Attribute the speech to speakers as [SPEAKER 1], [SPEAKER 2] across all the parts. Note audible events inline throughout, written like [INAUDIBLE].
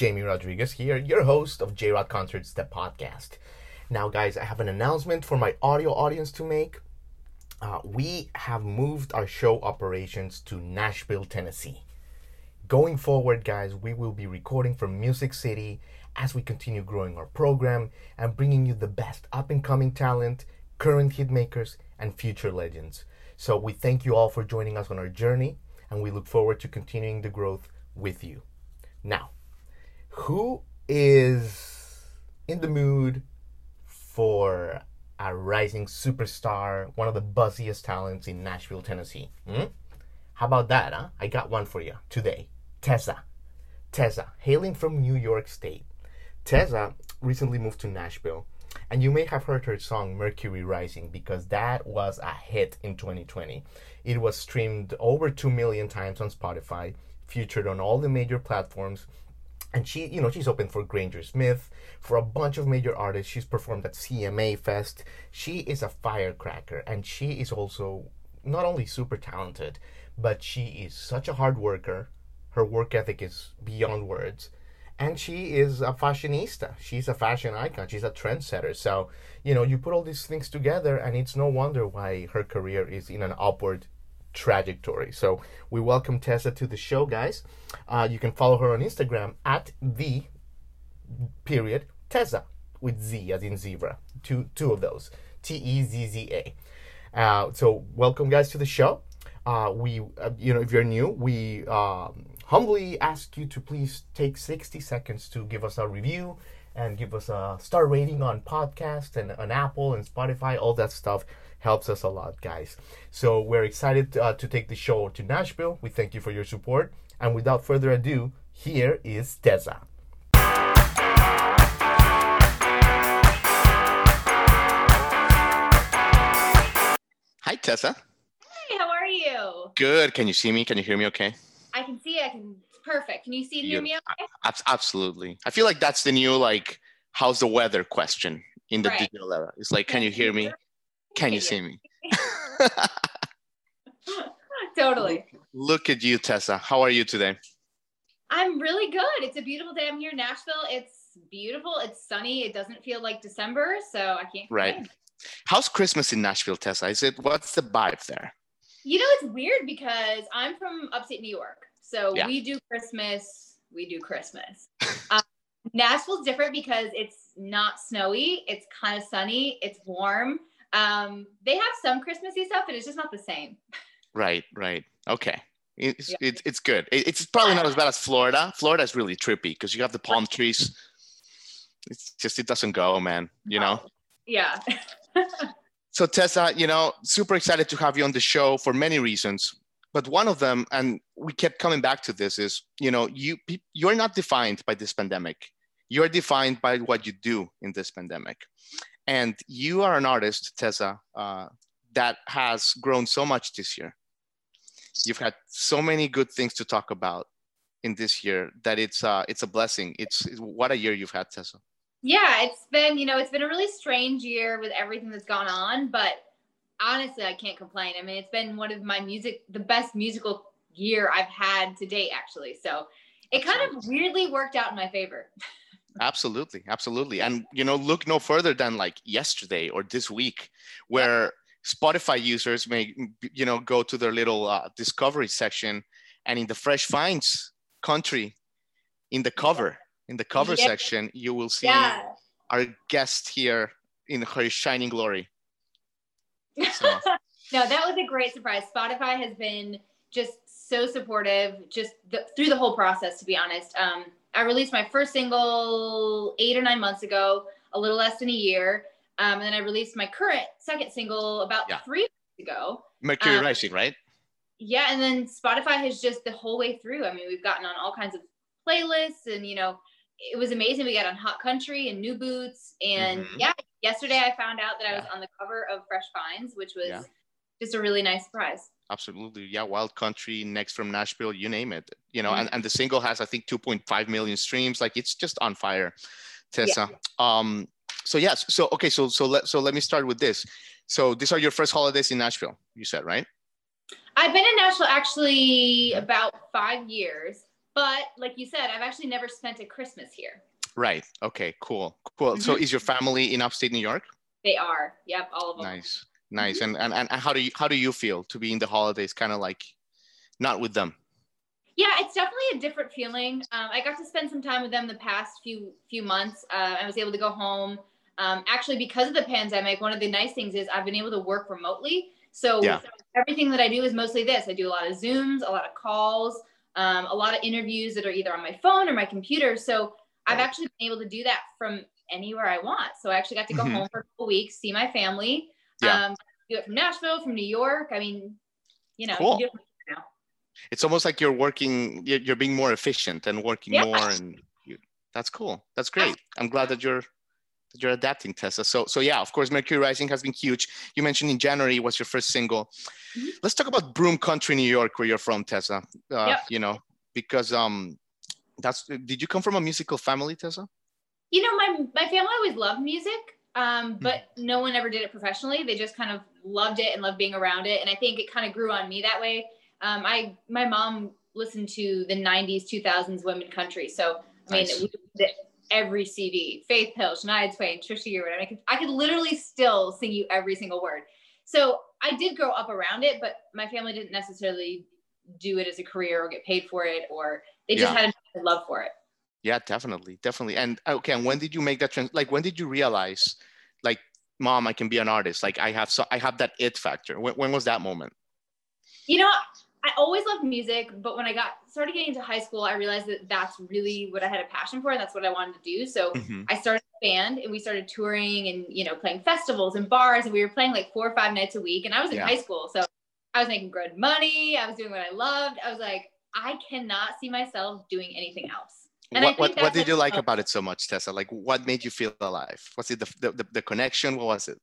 [SPEAKER 1] Jamie Rodriguez here, your host of J Rod Concerts, the podcast. Now, guys, I have an announcement for my audio audience to make. Uh, we have moved our show operations to Nashville, Tennessee. Going forward, guys, we will be recording from Music City as we continue growing our program and bringing you the best up and coming talent, current hitmakers, and future legends. So, we thank you all for joining us on our journey, and we look forward to continuing the growth with you. Now, who is in the mood for a rising superstar, one of the buzziest talents in Nashville, Tennessee? Hmm? How about that, huh? I got one for you today. Tezza. Tezza, hailing from New York State. Tezza recently moved to Nashville, and you may have heard her song Mercury Rising because that was a hit in 2020. It was streamed over 2 million times on Spotify, featured on all the major platforms, and she you know she's open for granger smith for a bunch of major artists. She's performed at cma fest. She is a firecracker and she is also not only super talented but she is such a hard worker. Her work ethic is beyond words. And she is a fashionista. She's a fashion icon. She's a trendsetter. So you know you put all these things together and it's no wonder why her career is in an upward trajectory. So we welcome Tezza to the show, guys. Uh, you can follow her on Instagram at the period Tezza with Z as in zebra. Two two of those. T E Z Z A. Uh, so welcome, guys, to the show. Uh, we, uh, you know, if you're new, we um, humbly ask you to please take 60 seconds to give us a review and give us a star rating on podcast and on Apple and Spotify, all that stuff helps us a lot, guys. So we're excited uh, to take the show to Nashville. We thank you for your support. And without further ado, here is Tezza. Hi, Tezza.
[SPEAKER 2] Hey, how are you?
[SPEAKER 1] Good. Can you see me? Can you hear me okay?
[SPEAKER 2] I can see. you. I can. Perfect. Can you see and hear me okay?
[SPEAKER 1] Absolutely. I feel like that's the new like, how's the weather question in the right. digital era. It's like, can you hear me? Can you see me? [LAUGHS]
[SPEAKER 2] totally.
[SPEAKER 1] Look at you, Tezza. How are you today?
[SPEAKER 2] I'm really good. It's a beautiful day. I'm here in Nashville. It's beautiful. It's sunny. It doesn't feel like December, so I can't. Complain.
[SPEAKER 1] Right. How's Christmas in Nashville, Tezza? Is it what's the vibe there?
[SPEAKER 2] You know, it's weird because I'm from upstate New York, so yeah. we do Christmas. We do Christmas. [LAUGHS] um, Nashville's different because it's not snowy. It's kind of sunny. It's warm. Um, they have some Christmassy stuff, but it's just not the same.
[SPEAKER 1] Right, right. Okay. It's, yeah. it's, it's good. It's probably not as bad as Florida. Florida is really trippy because you have the palm trees. It's just, it doesn't go, man, you know?
[SPEAKER 2] Yeah. [LAUGHS]
[SPEAKER 1] so, Tezza, you know, super excited to have you on the show for many reasons. But one of them, and we kept coming back to this, is, you know, you, you're not defined by this pandemic. You're defined by what you do in this pandemic. And you are an artist, Tezza, uh, that has grown so much this year. You've had so many good things to talk about in this year that it's uh, it's a blessing. It's, it's what a year you've had, Tezza.
[SPEAKER 2] Yeah, it's been you know it's been a really strange year with everything that's gone on, but honestly, I can't complain. I mean, it's been one of my music, the best musical year I've had to date, actually. So it kind of weirdly worked out in my favor.
[SPEAKER 1] absolutely absolutely and you know look no further than like yesterday or this week where spotify users may you know go to their little uh, discovery section and in the fresh finds country in the cover in the cover yeah. section you will see yeah. our guest here in her shining glory
[SPEAKER 2] so. [LAUGHS] no that was a great surprise spotify has been just so supportive just the, through the whole process to be honest um, I released my first single eight or nine months ago, a little less than a year. Um, and then I released my current second single about yeah. three weeks ago.
[SPEAKER 1] Mercury um, Rising, right?
[SPEAKER 2] Yeah. And then Spotify has just the whole way through. I mean, we've gotten on all kinds of playlists and, you know, it was amazing. We got on Hot Country and New Boots, and mm-hmm. yeah, yesterday I found out that I was on the cover of Fresh Finds, which was yeah. just a really nice surprise.
[SPEAKER 1] Absolutely, yeah. Wild Country, next from Nashville, you name it. You know, mm-hmm. and, and the single has I think 2.5 million streams. Like it's just on fire, Tezza. Yeah. Um, so yes, so okay, so so let so let me start with this. So these are your first holidays in Nashville, you said, right?
[SPEAKER 2] I've been in Nashville actually about five years, but like you said, I've actually never spent a Christmas here.
[SPEAKER 1] Right. Okay. Cool. Cool. Mm-hmm. So is your family in upstate New York?
[SPEAKER 2] They are. Yep. All of them.
[SPEAKER 1] Nice. Nice. Mm-hmm. And, and and how do you how do you feel to be in the holidays, kind of like not with them?
[SPEAKER 2] Yeah, it's definitely a different feeling. Um, I got to spend some time with them the past few few months. Uh, I was able to go home. Um, actually, because of the pandemic, one of the nice things is I've been able to work remotely. So yeah. everything that I do is mostly this. I do a lot of Zooms, a lot of calls, um, a lot of interviews that are either on my phone or my computer. So I've actually been able to do that from anywhere I want. So I actually got to go mm-hmm. home for a couple weeks, see my family. Yeah. Um, do it from Nashville, from New York. I mean, you know,
[SPEAKER 1] cool. You it's almost like you're working, you're being more efficient and working yeah. more, and you, that's cool. That's great. I'm glad that you're that you're adapting, Tezza. So, so yeah, of course, Mercury Rising has been huge. You mentioned in January was your first single. Mm-hmm. Let's talk about Broome County, New York, where you're from, Tezza. Uh, yep. You know, because um, that's. Did you come from a musical family, Tezza?
[SPEAKER 2] You know, my my family always loved music, um, hmm. but mm-hmm. no one ever did it professionally. They just kind of loved it and loved being around it, and I think it kind of grew on me that way. Um, I my mom listened to the '90s, 2000s women country, so I mean, nice. we, every CD, Faith Hill, Shania Twain, Trisha Yearwood. I could, I could literally still sing you every single word. So I did grow up around it, but my family didn't necessarily do it as a career or get paid for it, or they just yeah. had a love for it.
[SPEAKER 1] Yeah, definitely, definitely. And okay, and when did you make that trans? Like, when did you realize, like, mom, I can be an artist? Like, I have so I have that it factor. When, when was that moment?
[SPEAKER 2] You know, I always loved music, but when I got started getting into high school, I realized that that's really what I had a passion for, and that's what I wanted to do. So mm-hmm. I started a band, and we started touring, and you know, playing festivals and bars, and we were playing like four or five nights a week. And I was in yeah. high school, so I was making good money. I was doing what I loved. I was like, I cannot see myself doing anything else.
[SPEAKER 1] And what what, what did you like about it so much, Tezza? Like, what made you feel alive? Was it the, the, the connection? What was it?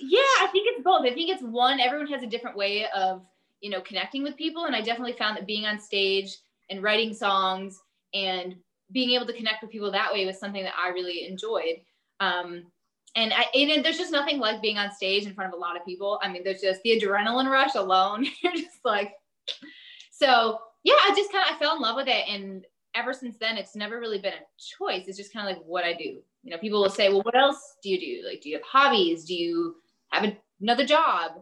[SPEAKER 2] Yeah, I think it's both. I think it's one. Everyone has a different way of you know, connecting with people. And I definitely found that being on stage and writing songs and being able to connect with people that way was something that I really enjoyed. Um, and I, and there's just nothing like being on stage in front of a lot of people. I mean, there's just the adrenaline rush alone. [LAUGHS] You're just like, so yeah, I just kind of, I fell in love with it. And ever since then, it's never really been a choice. It's just kind of like what I do. You know, people will say, well, what else do you do? Like, do you have hobbies? Do you have a, another job?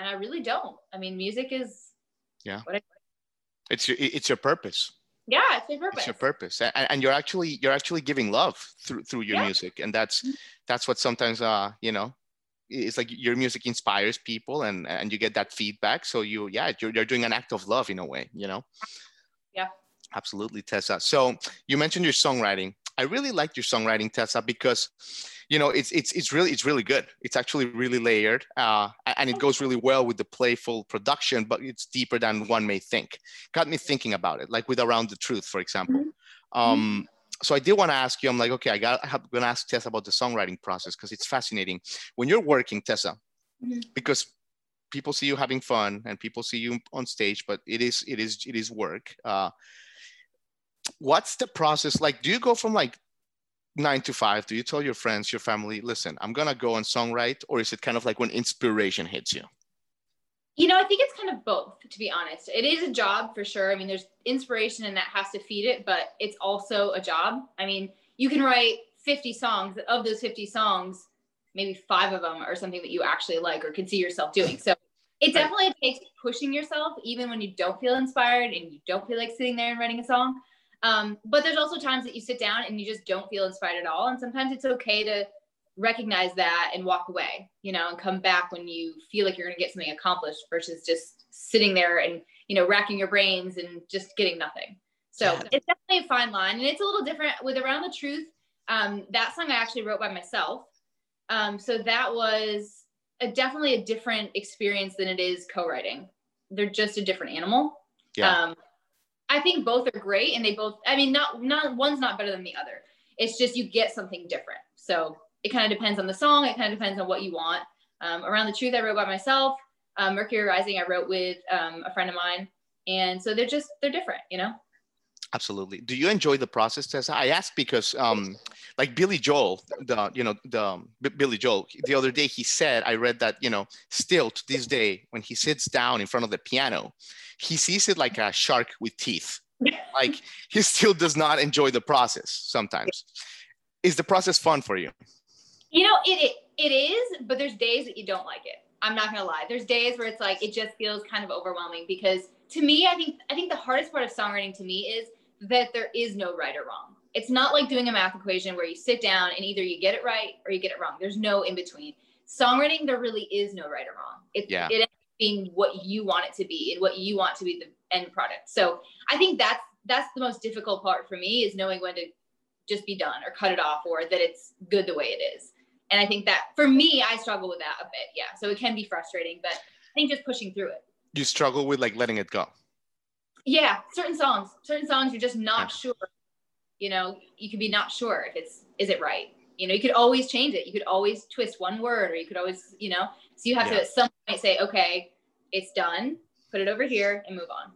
[SPEAKER 2] and I really don't. I mean, music is
[SPEAKER 1] yeah. I, it's your it's your purpose.
[SPEAKER 2] Yeah, it's your purpose.
[SPEAKER 1] It's your purpose, and, and you're actually you're actually giving love through through your yeah. music, and that's mm-hmm. that's what sometimes uh you know it's like your music inspires people and and you get that feedback. So you yeah you're, you're doing an act of love in a way you know?
[SPEAKER 2] Yeah.
[SPEAKER 1] Absolutely tezza. So you mentioned your songwriting. I really liked your songwriting tezza because you know it's it's it's really it's really good. It's actually really layered uh, and it goes really well with the playful production but it's deeper than one may think. Got me thinking about it like with around the truth for example. Mm-hmm. um, so i did want to ask you i'm like okay i got i'm going to ask tezza about the songwriting process because it's fascinating when you're working tezza mm-hmm. because people see you having fun and people see you on stage but it is it is it is work uh, what's the process like do you go from like nine to five, do you tell your friends, your family, listen, I'm gonna go and songwrite, or is it kind of like when inspiration hits you?
[SPEAKER 2] You know, I think it's kind of both, to be honest. It is a job for sure. I mean, there's inspiration and that has to feed it, but it's also a job. I mean, you can write 50 songs. Of those 50 songs, maybe five of them are something that you actually like or can see yourself doing. So it definitely right. takes pushing yourself, even when you don't feel inspired and you don't feel like sitting there and writing a song. Um, but there's also times that you sit down and you just don't feel inspired at all. And sometimes it's okay to recognize that and walk away, you know, and come back when you feel like you're going to get something accomplished versus just sitting there and, you know, racking your brains and just getting nothing. So yeah. it's definitely a fine line. And it's a little different with Around the Truth. Um, that song I actually wrote by myself. Um, so that was a, definitely a different experience than it is co-writing. They're just a different animal. Yeah. Um, I think both are great and they both I mean not not one's not better than the other. It's just you get something different. So it kind of depends on the song. It kind of depends on what you want. Um, Around the Truth, I wrote by myself. Um, Mercury Rising, I wrote with um, a friend of mine. And so they're just, they're different, you know?
[SPEAKER 1] Absolutely. Do you enjoy the process, Tezza? I ask because, um, like Billy Joel, the you know the um, B- Billy Joel, the other day he said, I read that you know, still to this day, when he sits down in front of the piano, he sees it like a shark with teeth. [LAUGHS] like he still does not enjoy the process. Sometimes, is the process fun for you?
[SPEAKER 2] You know, it, it it is, but there's days that you don't like it. I'm not gonna lie. There's days where it's like it just feels kind of overwhelming because to me, I think I think the hardest part of songwriting to me is that there is no right or wrong. It's not like doing a math equation where you sit down and either you get it right or you get it wrong. There's no in between. Songwriting, there really is no right or wrong. It,
[SPEAKER 1] Yeah.
[SPEAKER 2] it ends up being what you want it to be and what you want to be the end product. So I think that's that's the most difficult part for me is knowing when to just be done or cut it off or that it's good the way it is. And I think that for me, I struggle with that a bit. Yeah. So it can be frustrating, but I think just pushing through it.
[SPEAKER 1] You struggle with like letting it go.
[SPEAKER 2] yeah certain songs certain songs you're just not
[SPEAKER 1] Yeah.
[SPEAKER 2] sure you know you could be not sure if it's is it right you know you could always change it you could always twist one word or you could always you know so you have
[SPEAKER 1] Yeah.
[SPEAKER 2] to at some point say okay it's done put it over here and move on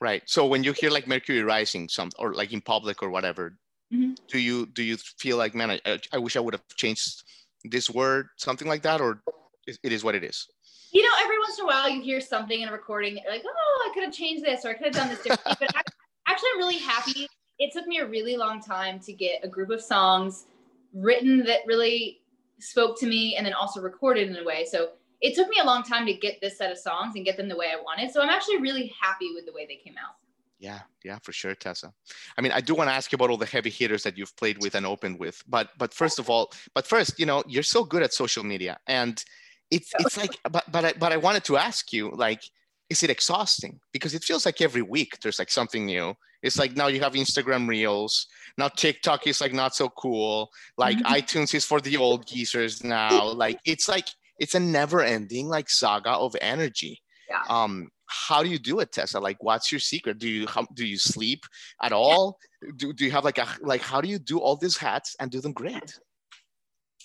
[SPEAKER 1] Right. So when you hear like Mercury Rising, some or like in public or whatever,
[SPEAKER 2] Mhm.
[SPEAKER 1] do you do you feel like, man, I, I wish I would have changed this word, something like that, or it is what it is?
[SPEAKER 2] you know every once in a while you hear something in a recording like oh i could have changed this or i could have done this differently but ac- actually i'm really happy. It took me a really long time to get a group of songs written that really spoke to me and then also recorded in a way. So it took me a long time to get this set of songs and get them the way i wanted. So i'm actually really happy with the way they came out
[SPEAKER 1] Yeah, yeah, for sure, Tezza. I mean, I do want to ask you about all the heavy hitters that you've played with and opened with, but but first of all, but first, you know, you're so good at social media, and it's it's like, [LAUGHS] but but I, but I wanted to ask you, like, is it exhausting? Because it feels like every week there's like something new. It's like now you have Instagram Reels. Now TikTok is like not so cool. Like
[SPEAKER 2] Mhm. [LAUGHS]
[SPEAKER 1] iTunes is for the old geezers now. Like it's like it's a never-ending like saga of energy.
[SPEAKER 2] Yeah.
[SPEAKER 1] Um, how do you do it, Tezza? Like, what's your secret? Do you how, do you sleep at all? Do, do you have like a like? How do you do all these hats and do them great?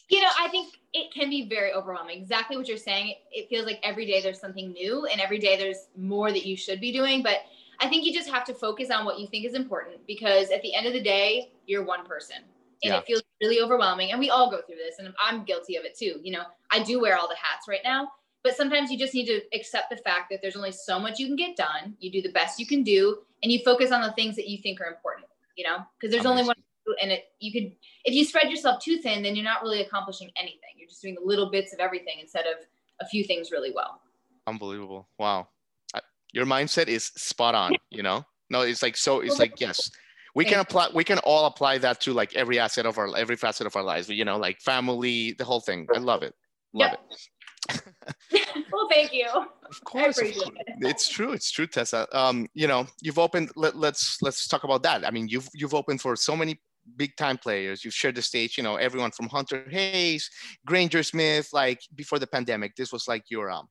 [SPEAKER 2] you know i think it can be very overwhelming exactly what you're saying it, it feels like every day there's something new and every day there's more that you should be doing but i think you just have to focus on what you think is important because at the end of the day you're one person and
[SPEAKER 1] Yeah.
[SPEAKER 2] it feels really overwhelming and we all go through this and i'm guilty of it too you know i do wear all the hats right now but sometimes you just need to accept the fact that there's only so much you can get done you do the best you can do and you focus on the things that you think are important you know because there's only one and it you could if you spread yourself too thin then you're not really accomplishing anything you're just doing little bits of everything instead of a few things really well
[SPEAKER 1] Unbelievable! Wow, I, your mindset is spot on. You know, no, it's like so. It's like yes, we can apply. We can all apply that to like every asset of our every facet of our lives. You know, like family, the whole thing. I love it. Love
[SPEAKER 2] Yep.
[SPEAKER 1] it. [LAUGHS] [LAUGHS]
[SPEAKER 2] well thank you
[SPEAKER 1] Of course, of
[SPEAKER 2] appreciate
[SPEAKER 1] course.
[SPEAKER 2] it.
[SPEAKER 1] it's true. It's true, Tezza. Um, you know, you've opened. Let, let's let's talk about that. I mean, you've you've opened for so many big time players. You've shared the stage. You know, everyone from Hunter Hayes, Granger Smith. Like before the pandemic, this was like your um,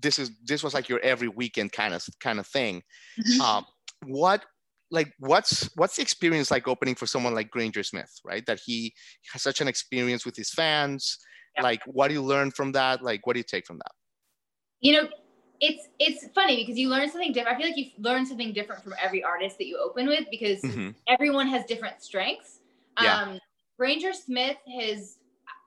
[SPEAKER 1] this is this was like your every weekend kind of kind of thing.
[SPEAKER 2] Mhm.
[SPEAKER 1] Um, what like what's what's the experience like opening for someone like Granger Smith, right? That he has such an experience with his fans.
[SPEAKER 2] Yeah.
[SPEAKER 1] Like, what do you learn from that? Like, what do you take from that?
[SPEAKER 2] you know it's it's funny because you learn something different i feel like you learn something different from every artist that you open with because
[SPEAKER 1] Mhm.
[SPEAKER 2] everyone has different strengths.
[SPEAKER 1] Yeah.
[SPEAKER 2] Um, Granger Smith has,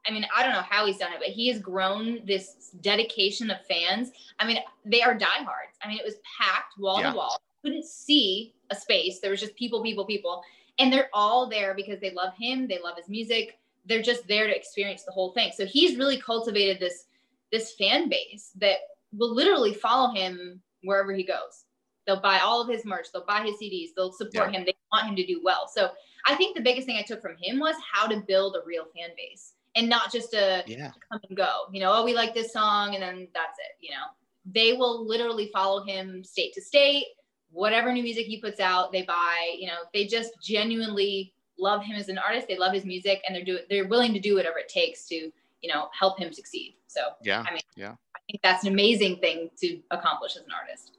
[SPEAKER 2] I mean, I don't know how he's done it, but he has grown this dedication of fans. I mean, they are diehards. I mean, it was packed wall
[SPEAKER 1] Yeah.
[SPEAKER 2] to wall. Couldn't see a space. There was just people, people, people. And they're all there because they love him. They love his music. They're just there to experience the whole thing. So he's really cultivated this this fan base that will literally follow him wherever he goes. They'll buy all of his merch. They'll buy his CDs. They'll support him. They want him to do well. So I think the biggest thing I took from him was how to build a real fan base and not just a
[SPEAKER 1] Yeah.
[SPEAKER 2] come and go. You know, oh, we like this song and then that's it. You know, they will literally follow him state to state. Whatever new music he puts out, they buy. You know, they just genuinely love him as an artist. They love his music and they're do they're willing to do whatever it takes to you know help him succeed. So
[SPEAKER 1] Yeah.
[SPEAKER 2] I mean,
[SPEAKER 1] yeah.
[SPEAKER 2] I think that's an amazing thing to accomplish as an artist.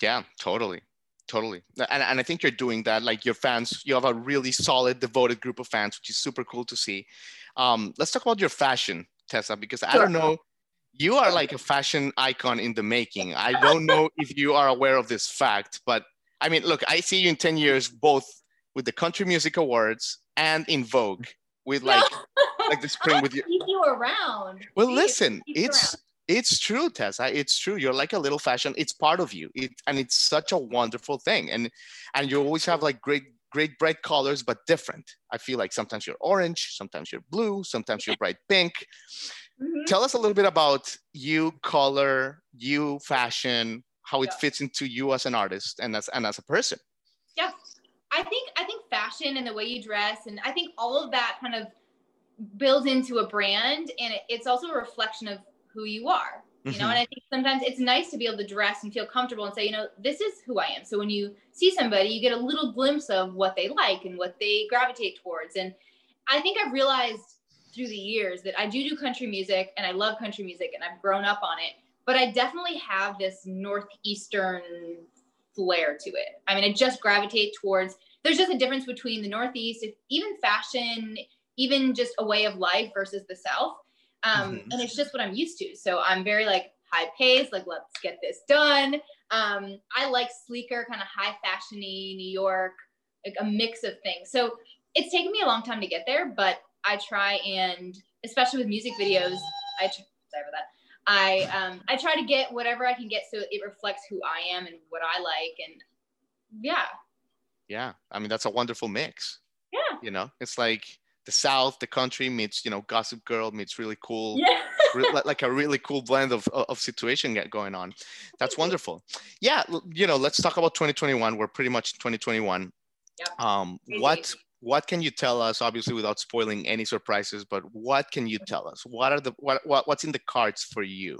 [SPEAKER 1] Yeah. Totally. totally and, and i think you're doing that like your fans you have a really solid devoted group of fans which is super cool to see um, let's talk about your fashion tezza because i don't know you are like a fashion icon in the making i don't know if you are aware of this fact but i mean look i see you in 10 years both with the country music awards and in vogue with like like the spring [LAUGHS] with
[SPEAKER 2] you keep you around
[SPEAKER 1] well listen it's around. It's true, Tezza. It's true. You're like a little fashion. It's part of you. It, and it's such a wonderful thing. And and you always have like great, great bright colors, but different. I feel like sometimes you're orange, sometimes you're blue, sometimes you're bright pink. Mm-hmm. Tell us a little bit about you, color, you, fashion, how it yeah. fits into you as an artist and as and as a person.
[SPEAKER 2] Yeah, I think I think fashion and the way you dress, and I think all of that kind of builds into a brand, and it, it's also a reflection of who you are you mm-hmm. know and i think sometimes it's nice to be able to dress and feel comfortable and say you know this is who i am. So when you see somebody you get a little glimpse of what they like and what they gravitate towards. And i think i've realized through the years that i do do country music and i love country music and i've grown up on it. But i definitely have this northeastern flair to it. I mean i just gravitate towards there's just a difference between the northeast even fashion even just a way of life versus the south um, mm-hmm. and it's just what I'm used to. So I'm very like high pace, like let's get this done. Um, I like sleeker, kind of high fashiony New York, like a mix of things. So it's taken me a long time to get there, but I try and especially with music videos, I tr- sorry about that. I um, I try to get whatever I can get so it reflects who I am and what I like, and yeah.
[SPEAKER 1] Yeah, I mean that's a wonderful mix.
[SPEAKER 2] Yeah.
[SPEAKER 1] You know, it's like the South, the country meets, you know, Gossip Girl meets really cool, yeah. [LAUGHS] re- like a really cool blend of, of situation get going on. That's wonderful. Yeah, you know, let's talk about 2021. We're pretty much 2021. Yep. Um, what what can you tell us? Obviously, without spoiling any surprises, but what can you tell us? What are the what, what what's in the cards for you?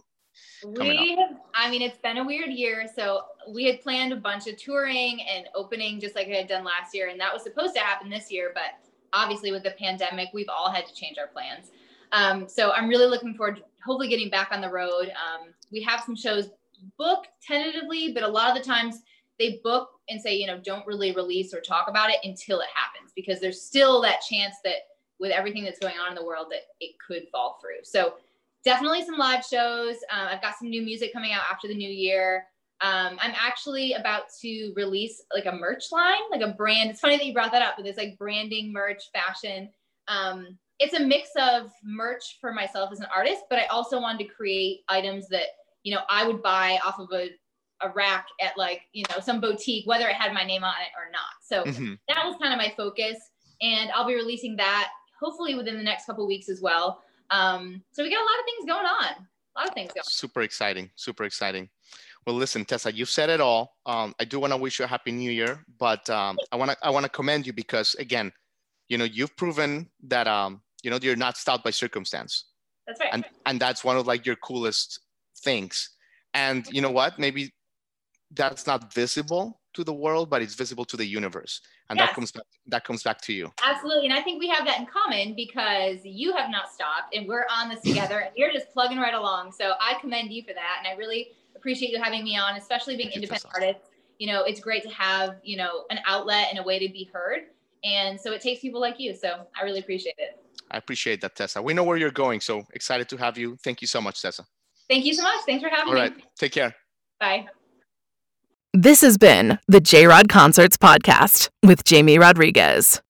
[SPEAKER 2] We have, I mean, it's been a weird year. So we had planned a bunch of touring and opening just like I had done last year, and that was supposed to happen this year, but obviously with the pandemic, we've all had to change our plans. Um, so I'm really looking forward to hopefully getting back on the road. Um, we have some shows booked tentatively, but a lot of the times they book and say, you know, don't really release or talk about it until it happens because there's still that chance that with everything that's going on in the world that it could fall through. So definitely some live shows. Uh, I've got some new music coming out after the new year. Um, I'm actually about to release like a merch line, like a brand. It's funny that you brought that up, but there's like branding, merch, fashion. Um, it's a mix of merch for myself as an artist, but I also wanted to create items that you know I would buy off of a a rack at like you know some boutique, whether it had my name on it or not. So mm-hmm. that was kind of my focus, and I'll be releasing that hopefully within the next couple weeks as well. Um, so we got a lot of things going on. A lot of things going.
[SPEAKER 1] Super exciting! Super exciting. Well, listen, Tezza, you've said it all. Um, I do want to wish you a happy new year, but um, I want to I want to commend you because again, you know, you've proven that um, you know you're not stopped by circumstance.
[SPEAKER 2] That's right.
[SPEAKER 1] And and that's one of like your coolest things. And you know what? Maybe that's not visible to the world, but it's visible to the universe, and yes. that comes back that comes back to you.
[SPEAKER 2] Absolutely, and I think we have that in common because you have not stopped, and we're on this together, and you're just plugging right along. So I commend you for that, and I really appreciate you having me on, especially being independent artists. You know, it's great to have, you know, an outlet and a way to be heard. And so it takes people like you. So I really appreciate it.
[SPEAKER 1] I appreciate that, Tezza. We know where you're going. So excited to have you. Thank you so much, Tezza.
[SPEAKER 2] Thank you so much. Thanks for having
[SPEAKER 1] All me. All right. Take care.
[SPEAKER 2] Bye.
[SPEAKER 3] This has been the J Rod Concerts Podcast with Jamie Rodriguez.